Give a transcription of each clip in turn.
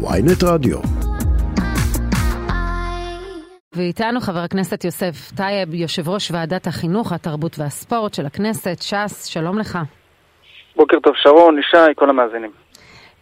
ynet רדיו. ואיתנו חבר הכנסת יוסף טייב, יושב ראש ועדת החינוך, התרבות והספורט של הכנסת, ש"ס, שלום לך. בוקר טוב שרון, ישי, כל המאזינים.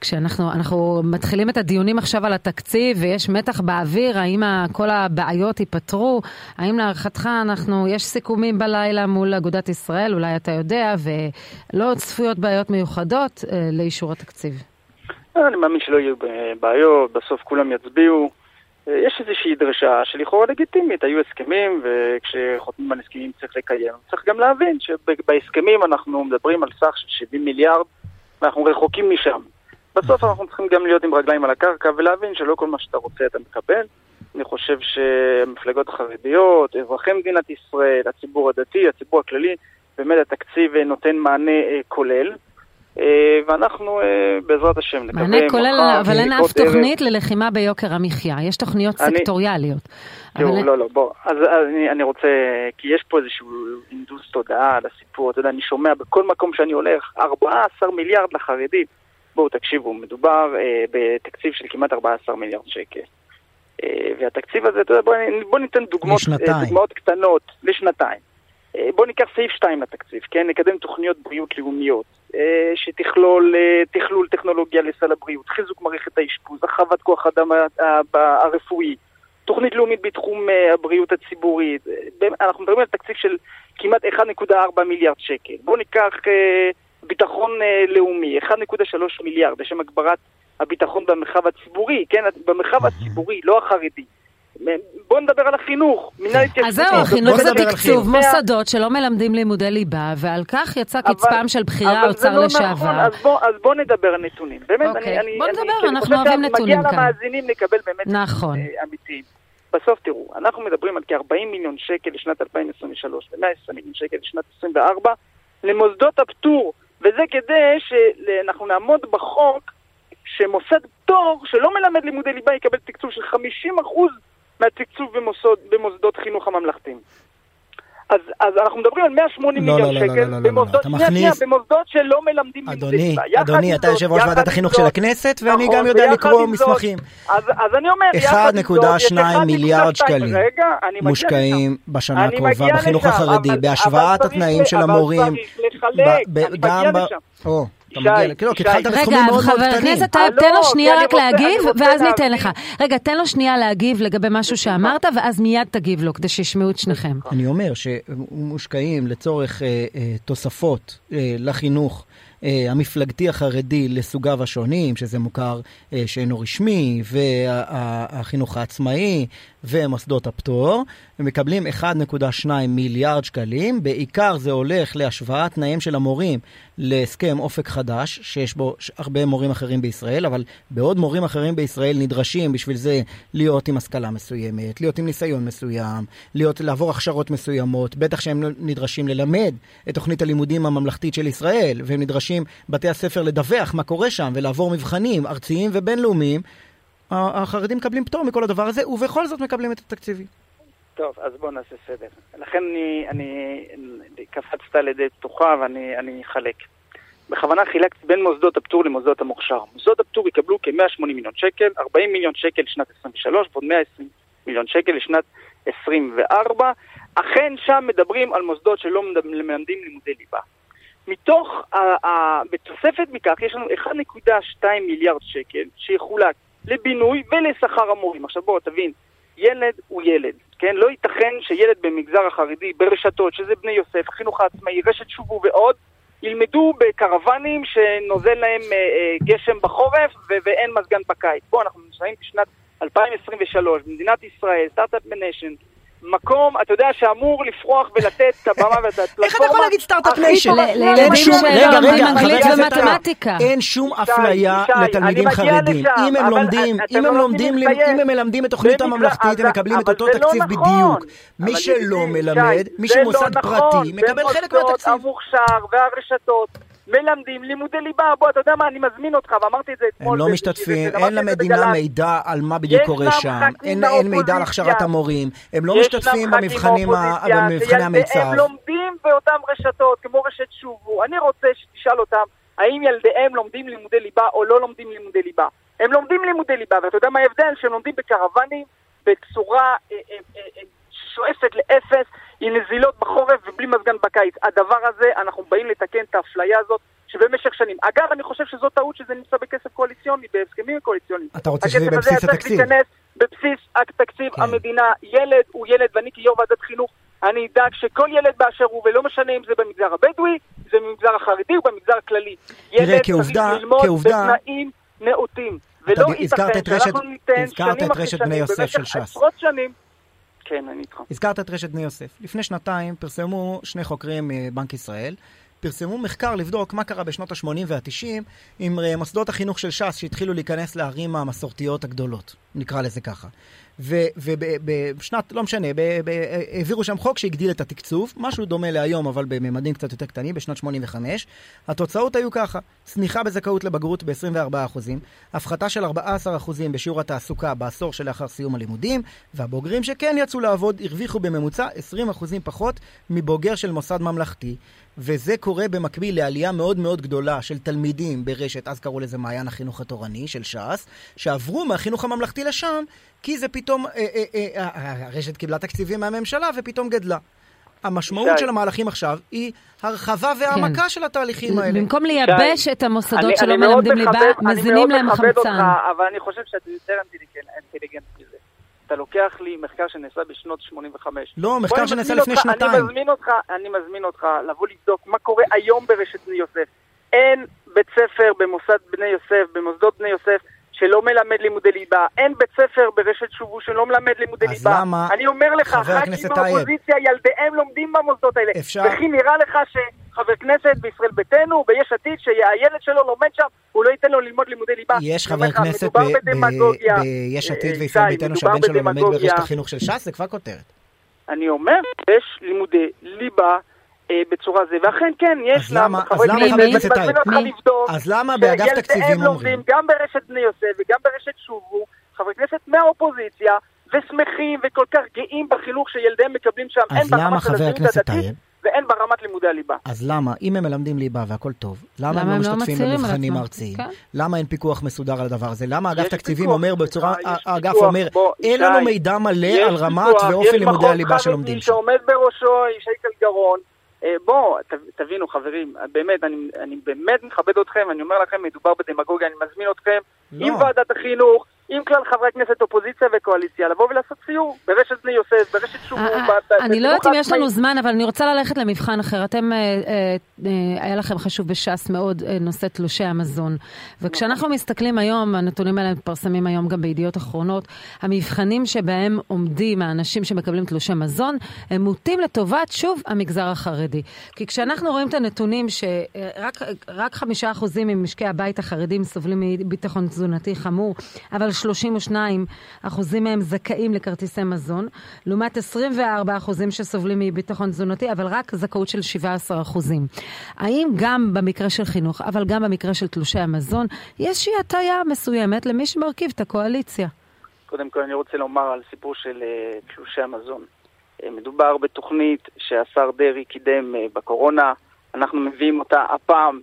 כשאנחנו אנחנו מתחילים את הדיונים עכשיו על התקציב ויש מתח באוויר, האם כל הבעיות ייפתרו? האם להערכתך אנחנו, יש סיכומים בלילה מול אגודת ישראל, אולי אתה יודע, ולא צפויות בעיות מיוחדות אה, לאישור התקציב? אני מאמין שלא יהיו בעיות, בסוף כולם יצביעו. אה, יש איזושהי דרישה שלכאורה לגיטימית, היו הסכמים וכשחותמים על הסכמים צריך לקיים. צריך גם להבין שבהסכמים אנחנו מדברים על סך של 70 מיליארד ואנחנו רחוקים משם. בסוף אנחנו צריכים גם להיות עם רגליים על הקרקע ולהבין שלא כל מה שאתה רוצה אתה מקבל. אני חושב שהמפלגות החרדיות, אזרחי מדינת ישראל, הציבור הדתי, הציבור הכללי, באמת התקציב נותן מענה אה, כולל. אה, ואנחנו אה, בעזרת השם נקווה מענה כולל, אבל אין אף תוכנית ללחימה ביוקר המחיה, יש תוכניות אני, סקטוריאליות. תראו, אבל... לא, לא, בוא, אז אני, אני רוצה, כי יש פה איזשהו אינדוס תודעה על הסיפור, אתה יודע, אני שומע בכל מקום שאני הולך, 14 מיליארד לחרדים. בואו תקשיבו, מדובר אה, בתקציב של כמעט 14 מיליארד שקל. אה, והתקציב הזה, אתה יודע, בואו בוא ניתן דוגמאות, אה, דוגמאות קטנות לשנתיים. אה, בואו ניקח סעיף 2 לתקציב, כן? נקדם תוכניות בריאות לאומיות, אה, שתכלול אה, תכלול טכנולוגיה לסל הבריאות, חיזוק מערכת האשפוז, הרחבת כוח אדם הרפואי, תוכנית לאומית בתחום הבריאות הציבורית. אנחנו מדברים על תקציב של כמעט 1.4 מיליארד שקל. בואו ניקח ביטחון לאומי, 1.3 מיליארד לשם הגברת הביטחון במרחב הציבורי, כן? במרחב הציבורי, לא החרדי. בוא נדבר על החינוך, התיישבות. אז זהו, חינוך זה תקצוב מוסדות שלא מלמדים לימודי ליבה, ועל כך יצא קצפם של בכירי האוצר לא לשעבר. נכון, אז בוא נדבר על נתונים. באמת, אוקיי, בוא נדבר, אנחנו אוהבים נתונים כאן. מגיע למאזינים לקבל באמת נכון. אה, אמיתיים. בסוף תראו, אנחנו מדברים על כ-40 מיליון שקל לשנת 2023 ו-120 מיליון שקל לשנת 2024 למוסדות הפטור, וזה כדי שאנחנו נעמוד בחוק שמוסד פטור שלא מלמד לימודי ליבה יקבל תקצוב של 50% מהתקצוב במוסד, במוסדות חינוך הממלכתיים. אז, אז אנחנו מדברים על 180 לא, מיליון לא, שקל לא, לא, במוסדות, לא, לא, לא. מכניס... במוסדות שלא מלמדים אדוני, אדוני, אתה יושב ראש ועדת החינוך של הכנסת, ואני נכון, גם יודע לקרוא מסמכים. אז, אז אני אומר, 1.2 מיליארד שקלים מושקעים בשנה הקרובה בחינוך החרדי, בהשוואת התנאים של המורים. אבל צריך לחלק, אני מגיע לשם. לא, כי התחלת בסכומים מאוד מאוד קטנים. רגע, חבר הכנסת טייב, תן לו שנייה רק להגיב, ואז ניתן לך. רגע, תן לו שנייה להגיב לגבי משהו שאמרת, ואז מיד תגיב לו, כדי שישמעו את שניכם. אני אומר שמושקעים לצורך תוספות לחינוך. המפלגתי החרדי לסוגיו השונים, שזה מוכר שאינו רשמי, והחינוך העצמאי ומוסדות הפטור, ומקבלים 1.2 מיליארד שקלים. בעיקר זה הולך להשוואת תנאים של המורים להסכם אופק חדש, שיש בו הרבה מורים אחרים בישראל, אבל בעוד מורים אחרים בישראל נדרשים בשביל זה להיות עם השכלה מסוימת, להיות עם ניסיון מסוים, להיות, לעבור הכשרות מסוימות, בטח שהם נדרשים ללמד את תוכנית הלימודים הממלכתית של ישראל, והם נדרשים בתי הספר לדווח מה קורה שם ולעבור מבחנים ארציים ובינלאומיים. החרדים מקבלים פטור מכל הדבר הזה, ובכל זאת מקבלים את התקציבים. טוב, אז בואו נעשה סדר. לכן אני, אני קפצת על ידי פתוחה ואני אחלק. בכוונה חילקתי בין מוסדות הפטור למוסדות המוכשר. מוסדות הפטור יקבלו כ-180 מיליון שקל, 40 מיליון שקל לשנת 23 ועוד 120 מיליון שקל לשנת 24. אכן שם מדברים על מוסדות שלא מלמדים לימודי ליבה. מתוך, בתוספת מכך יש לנו 1.2 מיליארד שקל שיחולק לבינוי ולשכר המורים. עכשיו בואו תבין, ילד הוא ילד, כן? לא ייתכן שילד במגזר החרדי, ברשתות, שזה בני יוסף, החינוך העצמאי, רשת שובו ועוד, ילמדו בקרוונים שנוזל להם אה, אה, גשם בחורף ו- ואין מזגן בקיץ. בואו, אנחנו נמצאים בשנת 2023, במדינת ישראל, start-up nation, מקום, אתה יודע, שאמור לפרוח ולתת את הבמה ואת הפלטפורמה. איך אתה יכול להגיד start-up nation? לילדים שלומדים אנגלית ומתמטיקה. אין שום אפליה לתלמידים חרדים. אם הם לומדים, אם הם לומדים, אם הם מלמדים את תוכנית הממלכתית, הם מקבלים את אותו תקציב בדיוק. מי שלא מלמד, מי שמוסד פרטי, מקבל חלק מהתקציב. המוכשר והרשתות. מלמדים לימודי ליבה, בוא, אתה יודע מה, אני מזמין אותך, ואמרתי את זה אתמול. הם לא משתתפים, אין למדינה מידע על מה בדיוק קורה שם, אין מידע על הכשרת המורים, הם לא משתתפים במבחני המיצ"ב. הם לומדים באותן רשתות, כמו רשת שובו. אני רוצה שתשאל אותם, האם ילדיהם לומדים לימודי ליבה או לא לומדים לימודי ליבה. הם לומדים לימודי ליבה, ואתה יודע מה ההבדל? שהם לומדים בקרוונים, בצורה אה, אה, אה, שואפת לאפס, עם נזילות בחורף ובלי מזגן בקיץ. הדבר הזה, אנחנו באים לתקן את האפליה הזאת. שבמשך שנים. אגב, אני חושב שזו טעות שזה נמצא בכסף קואליציוני, בהסכמים קואליציוניים. אתה רוצה שזה יהיה בבסיס התקציב? הכסף הזה צריך להיכנס בבסיס התקציב כן. המדינה. ילד הוא ילד, ואני כיו"ר ועדת חינוך, אני אדאג שכל ילד באשר הוא, ולא משנה אם זה במגזר הבדואי, זה במגזר החרדי או במגזר הכללי. ילד צריך ללמוד בתנאים נאותים. ולא ייתכן שאנחנו ניתן שנים אחרי שנים, במשך עשרות שנים, כן, אני איתך. הזכרת את רשת בני יוסף. לפני שנתיים פרסמו שני חוקרים מבנק ישראל פרסמו מחקר לבדוק מה קרה בשנות ה-80 וה-90 עם אה, מוסדות החינוך של ש"ס שהתחילו להיכנס לערים המסורתיות הגדולות, נקרא לזה ככה. ובשנת, לא משנה, העבירו שם חוק שהגדיל את התקצוב, משהו דומה להיום, אבל בממדים קצת יותר קטנים, בשנת 85. התוצאות היו ככה, צניחה בזכאות לבגרות ב-24%, הפחתה של 14% בשיעור התעסוקה בעשור שלאחר סיום הלימודים, והבוגרים שכן יצאו לעבוד הרוויחו בממוצע 20% פחות מבוגר של מוסד ממלכתי. וזה קורה במקביל לעלייה מאוד מאוד גדולה של תלמידים ברשת, אז קראו לזה מעיין החינוך התורני של ש"ס, שעברו מהחינוך הממלכתי לשם, כי זה פתאום, אה, אה, אה, אה, הרשת קיבלה תקציבים מהממשלה ופתאום גדלה. המשמעות שי. של המהלכים עכשיו היא הרחבה והעמקה כן. של התהליכים האלה. במקום לייבש שי. את המוסדות אני, שלא אני מלמדים ליבה, מזינים להם חמצן. אני מאוד מכבד אותך, אבל אני חושב שאתה יותר אינטליגנט מזה. אתה לוקח לי מחקר שנעשה בשנות 85. לא, מחקר שנעשה לפני אותך, שנתיים. אני מזמין אותך, אני מזמין אותך לבוא לבדוק מה קורה היום ברשת בני יוסף. אין בית ספר במוסד בני יוסף, במוסדות בני יוסף, שלא מלמד לימודי ליבה. אין בית ספר ברשת שובו שלא מלמד לימודי אז ליבה. אז למה, אני אומר לך, חבר הכנסת טייב, האופוזיציה, ילדיהם לומדים במוסדות האלה. אפשר... וכי נראה לך שחבר כנסת בישראל ביתנו, ביש עתיד, שהילד שלו לומד שם, הוא לא ייתן לו ללמוד לימודי ליבה. יש חבר כנסת ביש עתיד אה, וישראל ביתנו שהבן שלו לומד ברשת החינוך של ש"ס? זה כבר כותרת. אני אומר, יש לימודי ליבה. אה, בצורה זה, ואכן כן, יש למה, אז למה חבר הכנסת טייב? אז למה באגף תקציבים אומרים? גם ברשת בני יוסף וגם ברשת שובו, חברי כנסת מהאופוזיציה, ושמחים וכל כך גאים בחינוך שילדיהם מקבלים שם, אז למה חבר הכנסת טייב? ואין ברמת לימודי הליבה. אז למה, אם הם מלמדים ליבה והכל טוב, למה, למה הם לא, לא משתתפים במבחנים ארציים? כן? למה אין פיקוח מסודר על הדבר הזה? למה אגף תקציבים אומר בצורה, האגף אומר, אין לנו מידע מלא על רמת ואופן לימודי הליבה שלומדים שם. יש מחוז חרדי שעומד בראשו ישי גלגרון, אה, בואו, תבינו חברים, באמת, אני, אני באמת מכבד אתכם, אני אומר לכם, מדובר בדמגוגיה, אני מזמין אתכם לא. עם ועדת החינוך, עם כלל חברי כנסת אופוזיציה וקואליציה, לבוא ולעשות סיור ברשת בני יוסף, ברשת שובו. אה, אה, אני לא יודעת אם יש לנו זמן, אבל אני רוצה ללכת למבחן אחר. אתם, היה לכם חשוב בש"ס מאוד נושא תלושי המזון. וכשאנחנו מסתכלים היום, הנתונים האלה מתפרסמים היום גם בידיעות אחרונות, המבחנים שבהם עומדים האנשים שמקבלים תלושי מזון, הם מוטים לטובת, שוב, המגזר החרדי. כי כשאנחנו רואים את הנתונים שרק חמישה אחוזים ממשקי הבית החרדים סובלים מביטחון תזונתי חמור, אבל 32 אחוזים מהם זכאים לכרטיסי מזון, לעומת 24 אחוזים שסובלים מביטחון תזונתי, אבל רק זכאות של 17 אחוזים. האם גם במקרה של חינוך, אבל גם במקרה של תלושי המזון, יש איזושהי הטיה מסוימת למי שמרכיב את הקואליציה? קודם כל אני רוצה לומר על סיפור של uh, תלושי המזון. Uh, מדובר בתוכנית שהשר דרעי קידם uh, בקורונה, אנחנו מביאים אותה הפעם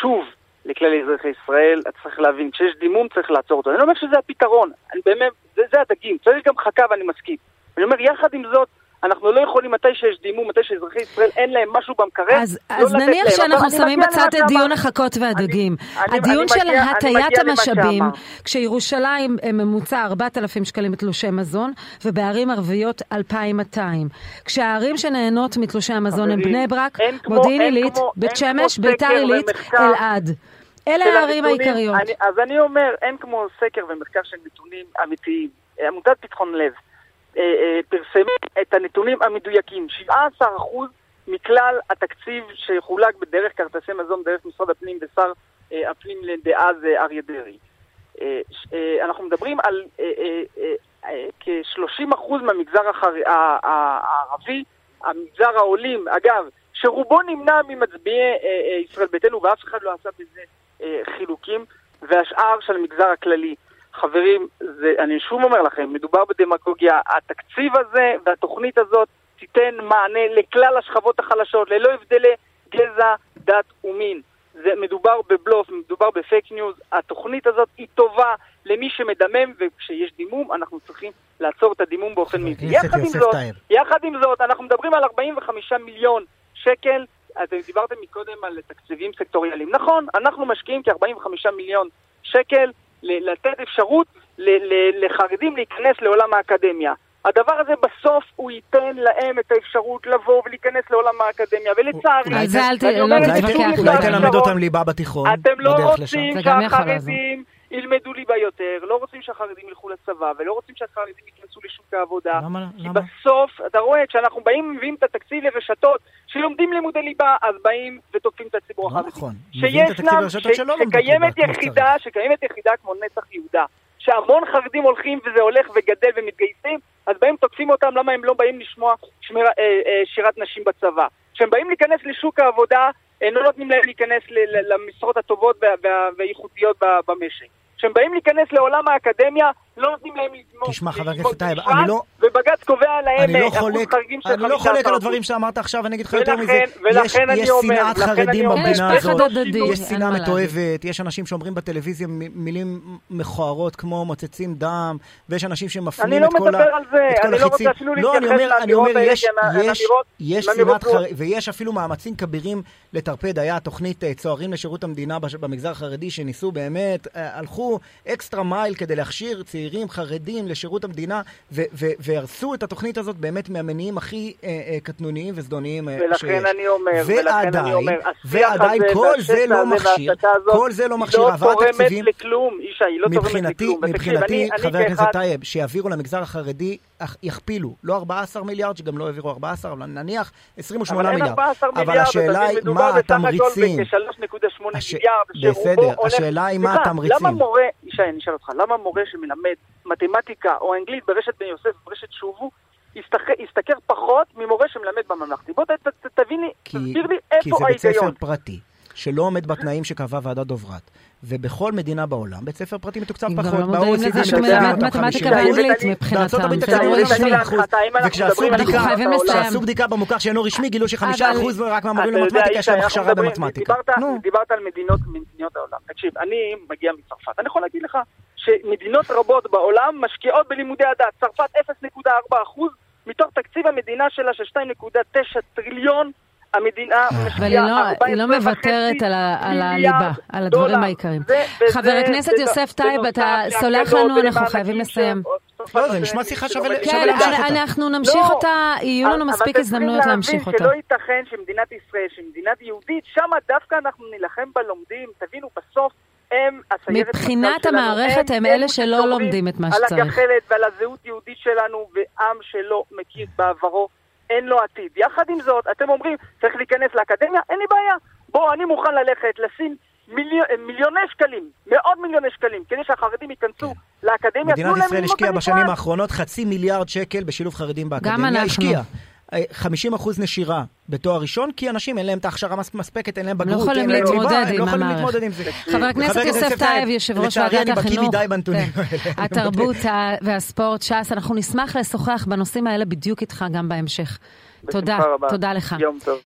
שוב לכלל אזרחי ישראל, אתה צריך להבין, כשיש דימום צריך לעצור אותו. אני לא אומר שזה הפתרון, אני באמת, זה, זה הדגים, צריך גם חכה ואני מסכים. אני אומר, יחד עם זאת, אנחנו לא יכולים, מתי שיש דימום, מתי שאזרחי ישראל אין להם משהו במקרר, אז, לא אז נניח. שאנחנו שמים בצד את דיון החכות והדגים. אני, הדיון אני של מגיע, הטיית המשאבים, כשירושלים ממוצע 4,000 שקלים בתלושי מזון, ובערים ערביות 2,200. כשהערים שנהנות מתלושי המזון הם בני ברק, מודיעין עילית, בית שמש, ביתר עילית, אלעד. אלה הערים העיקריות. אני, אז אני אומר, אין כמו סקר ומחקר של נתונים אמיתיים. עמותת פתחון לב, אה, אה, פרסם את הנתונים המדויקים. 17% מכלל התקציב שחולק בדרך כרטיסי מזון, דרך משרד הפנים ושר אה, הפנים דאז אריה דרעי. אנחנו מדברים על כ-30% מהמגזר הערבי, המגזר העולים, אגב, שרובו נמנע ממצביעי ישראל ביתנו ואף אחד לא עשה בזה חילוקים, והשאר של המגזר הכללי. חברים, זה, אני שוב אומר לכם, מדובר בדמגוגיה. התקציב הזה והתוכנית הזאת תיתן מענה לכלל השכבות החלשות, ללא הבדלי גזע, דת ומין. זה מדובר בבלוף, מדובר ב fake news. התוכנית הזאת היא טובה למי שמדמם, וכשיש דימום אנחנו צריכים לעצור את הדימום באופן מיידי. יחד עם זאת, יחד עם זאת, אנחנו מדברים על 45 מיליון שקל. אתם דיברתם מקודם על תקציבים סקטוריאליים. נכון, אנחנו משקיעים כ-45 מיליון שקל לתת אפשרות לחרדים להיכנס לעולם האקדמיה. הדבר הזה בסוף הוא ייתן להם את האפשרות לבוא ולהיכנס לעולם האקדמיה, ולצערי. אולי תלמד אותם ליבה בתיכון, אתם לא רוצים שהחרדים ילמדו ליבה יותר, לא רוצים שהחרדים ילכו לצבא, ולא רוצים שהחרדים ייכנסו לשוק העבודה. למה? כי בסוף, אתה רואה, כשאנחנו באים ומביאים את התקציב לרשתות שלומדים לימודי ליבה, אז באים ותוקפים את הציבור לא החרדי. נכון. מביאים את התקציב לרשתות שלא לומדות ליבה שקיימת יחידה, שקיימת יחידה כמו נצח יהודה, שהמון חרדים הולכים וזה הולך וגדל ומתגייסים, אז באים תוקפים אותם למה הם לא באים לשמוע שמיר, אה, אה, שירת נשים בצבא. כשהם באים להיכנס לשוק העבודה, לא נותנים להם להיכנס למשרות הטובות והאיכותיות במשק. כשהם באים להיכנס לעולם האקדמיה, לא נותנים להם ללמוד. תשמע, חבר הכנסת טייב, אני לא... ובג"ץ קובע להם לאחוז חריגים של 15%. אני לא חולק על הדברים שאמרת עכשיו, אני אגיד לך יותר מזה. ולכן אני אומר, יש שנאת חרדים במדינה הזאת, יש שנאה מתועבת, יש אנשים שאומרים בטלוויזיה מילים מכוערות כמו מוצצים דם, ויש אנשים שמפנים את כל החיצים. אני לא מדבר על זה, אני לא רוצה אפילו להתייחס לאמירות האלה, יש שנאת חרדים, ויש אפילו מאמצים כבירים לטרפד. היה תוכנית צוערים לשירות המדינה במגזר החרדי, שניסו באמת, הלכו extra mile כדי להכשיר צעירים חרדים לשירות המדינה, והרסו את התוכנית הזאת באמת מהמניעים הכי אה, אה, קטנוניים וזדוניים אה, ולכן שיש. אני אומר, ולכן אני אומר, ועדיין כל זה לא מכשיר, כל זה לא מכשיר, העברת תקציבים, לא תורמת לכלום, ישי, היא לא תורמת לכלום. מבחינתי, חבר הכנסת טייב, שיעבירו למגזר החרדי, יכפילו, לא 14 מיליארד, שגם לא העבירו 14, אבל נניח 28 מיליארד. אבל השאלה היא מה התמריצים. בסדר, השאלה היא מה התמריצים. למה מורה, ישי, אני אשאל אותך, למה מורה שמלמד מתמטיקה או אנגלית ברשת בן יוסף, ברשת שובו, ישתכר פחות ממורה שמלמד בממלכתי. בוא תבין לי, תסביר לי איפה ההיגיון. כי זה בית ספר פרטי, שלא עומד בתנאים שקבעה ועדת דוברת. ובכל מדינה בעולם, בית ספר פרטי מתוקצב פחות. לא מודעים לזה שהוא מלמד מתמטיקה ואנגלית מבחינתם, זה לא רשמי. וכשעשו בדיקה במוכר שאינו רשמי, גילו שחמישה אחוז רק מהמורים למתמטיקה יש להם הכשרה במתמטיקה. דיברת על מדינות העולם. תקשיב, אני מגיע מצרפת. אני יכול להגיד לך שמדינות רבות בעולם משקיעות בלימודי הדת. צרפת 0.4 מתוך תקציב המדינה שלה של 2.9 טריליון. המדינה משקיעה 14.5 אבל היא לא מוותרת על הליבה, על הדברים העיקריים. חבר הכנסת יוסף טייב, אתה סולח לנו, אנחנו חייבים לסיים. לא, זה נשמע שיחה שווה להמשיך כן, אותה. אנחנו נמשיך אותה, יהיו לנו מספיק הזדמנויות להמשיך אותה. אבל אתם צריכים להבין שלא ייתכן שמדינת ישראל, שמדינה יהודית, שמה דווקא אנחנו נילחם בלומדים, תבינו, בסוף הם, מבחינת המערכת הם אלה שלא לומדים את מה שצריך. על הגחלת ועל הזהות יהודית שלנו, ועם שלא מכיר בעברו. אין לו עתיד. יחד עם זאת, אתם אומרים, צריך להיכנס לאקדמיה? אין לי בעיה. בואו, אני מוכן ללכת, לשים מיליון, מיליוני שקלים, מאות מיליוני שקלים, כדי שהחרדים ייכנסו כן. לאקדמיה. מדינת ישראל השקיעה בשנים האחרונות חצי מיליארד שקל בשילוב חרדים באקדמיה. גם אנחנו. השקיעה. 50 אחוז נשירה בתואר ראשון, כי אנשים אין להם את ההכשרה מספקת, אין להם בגרות, לא יכולים להתמודד עם המערכת. חבר הכנסת יוסף טייב, יושב ראש ועדת החינוך, לצערי אני בקיא מדי בנתונים כן. האלה. התרבות והספורט, ש"ס, אנחנו נשמח לשוחח בנושאים האלה בדיוק איתך גם בהמשך. תודה, תודה לך. יום טוב.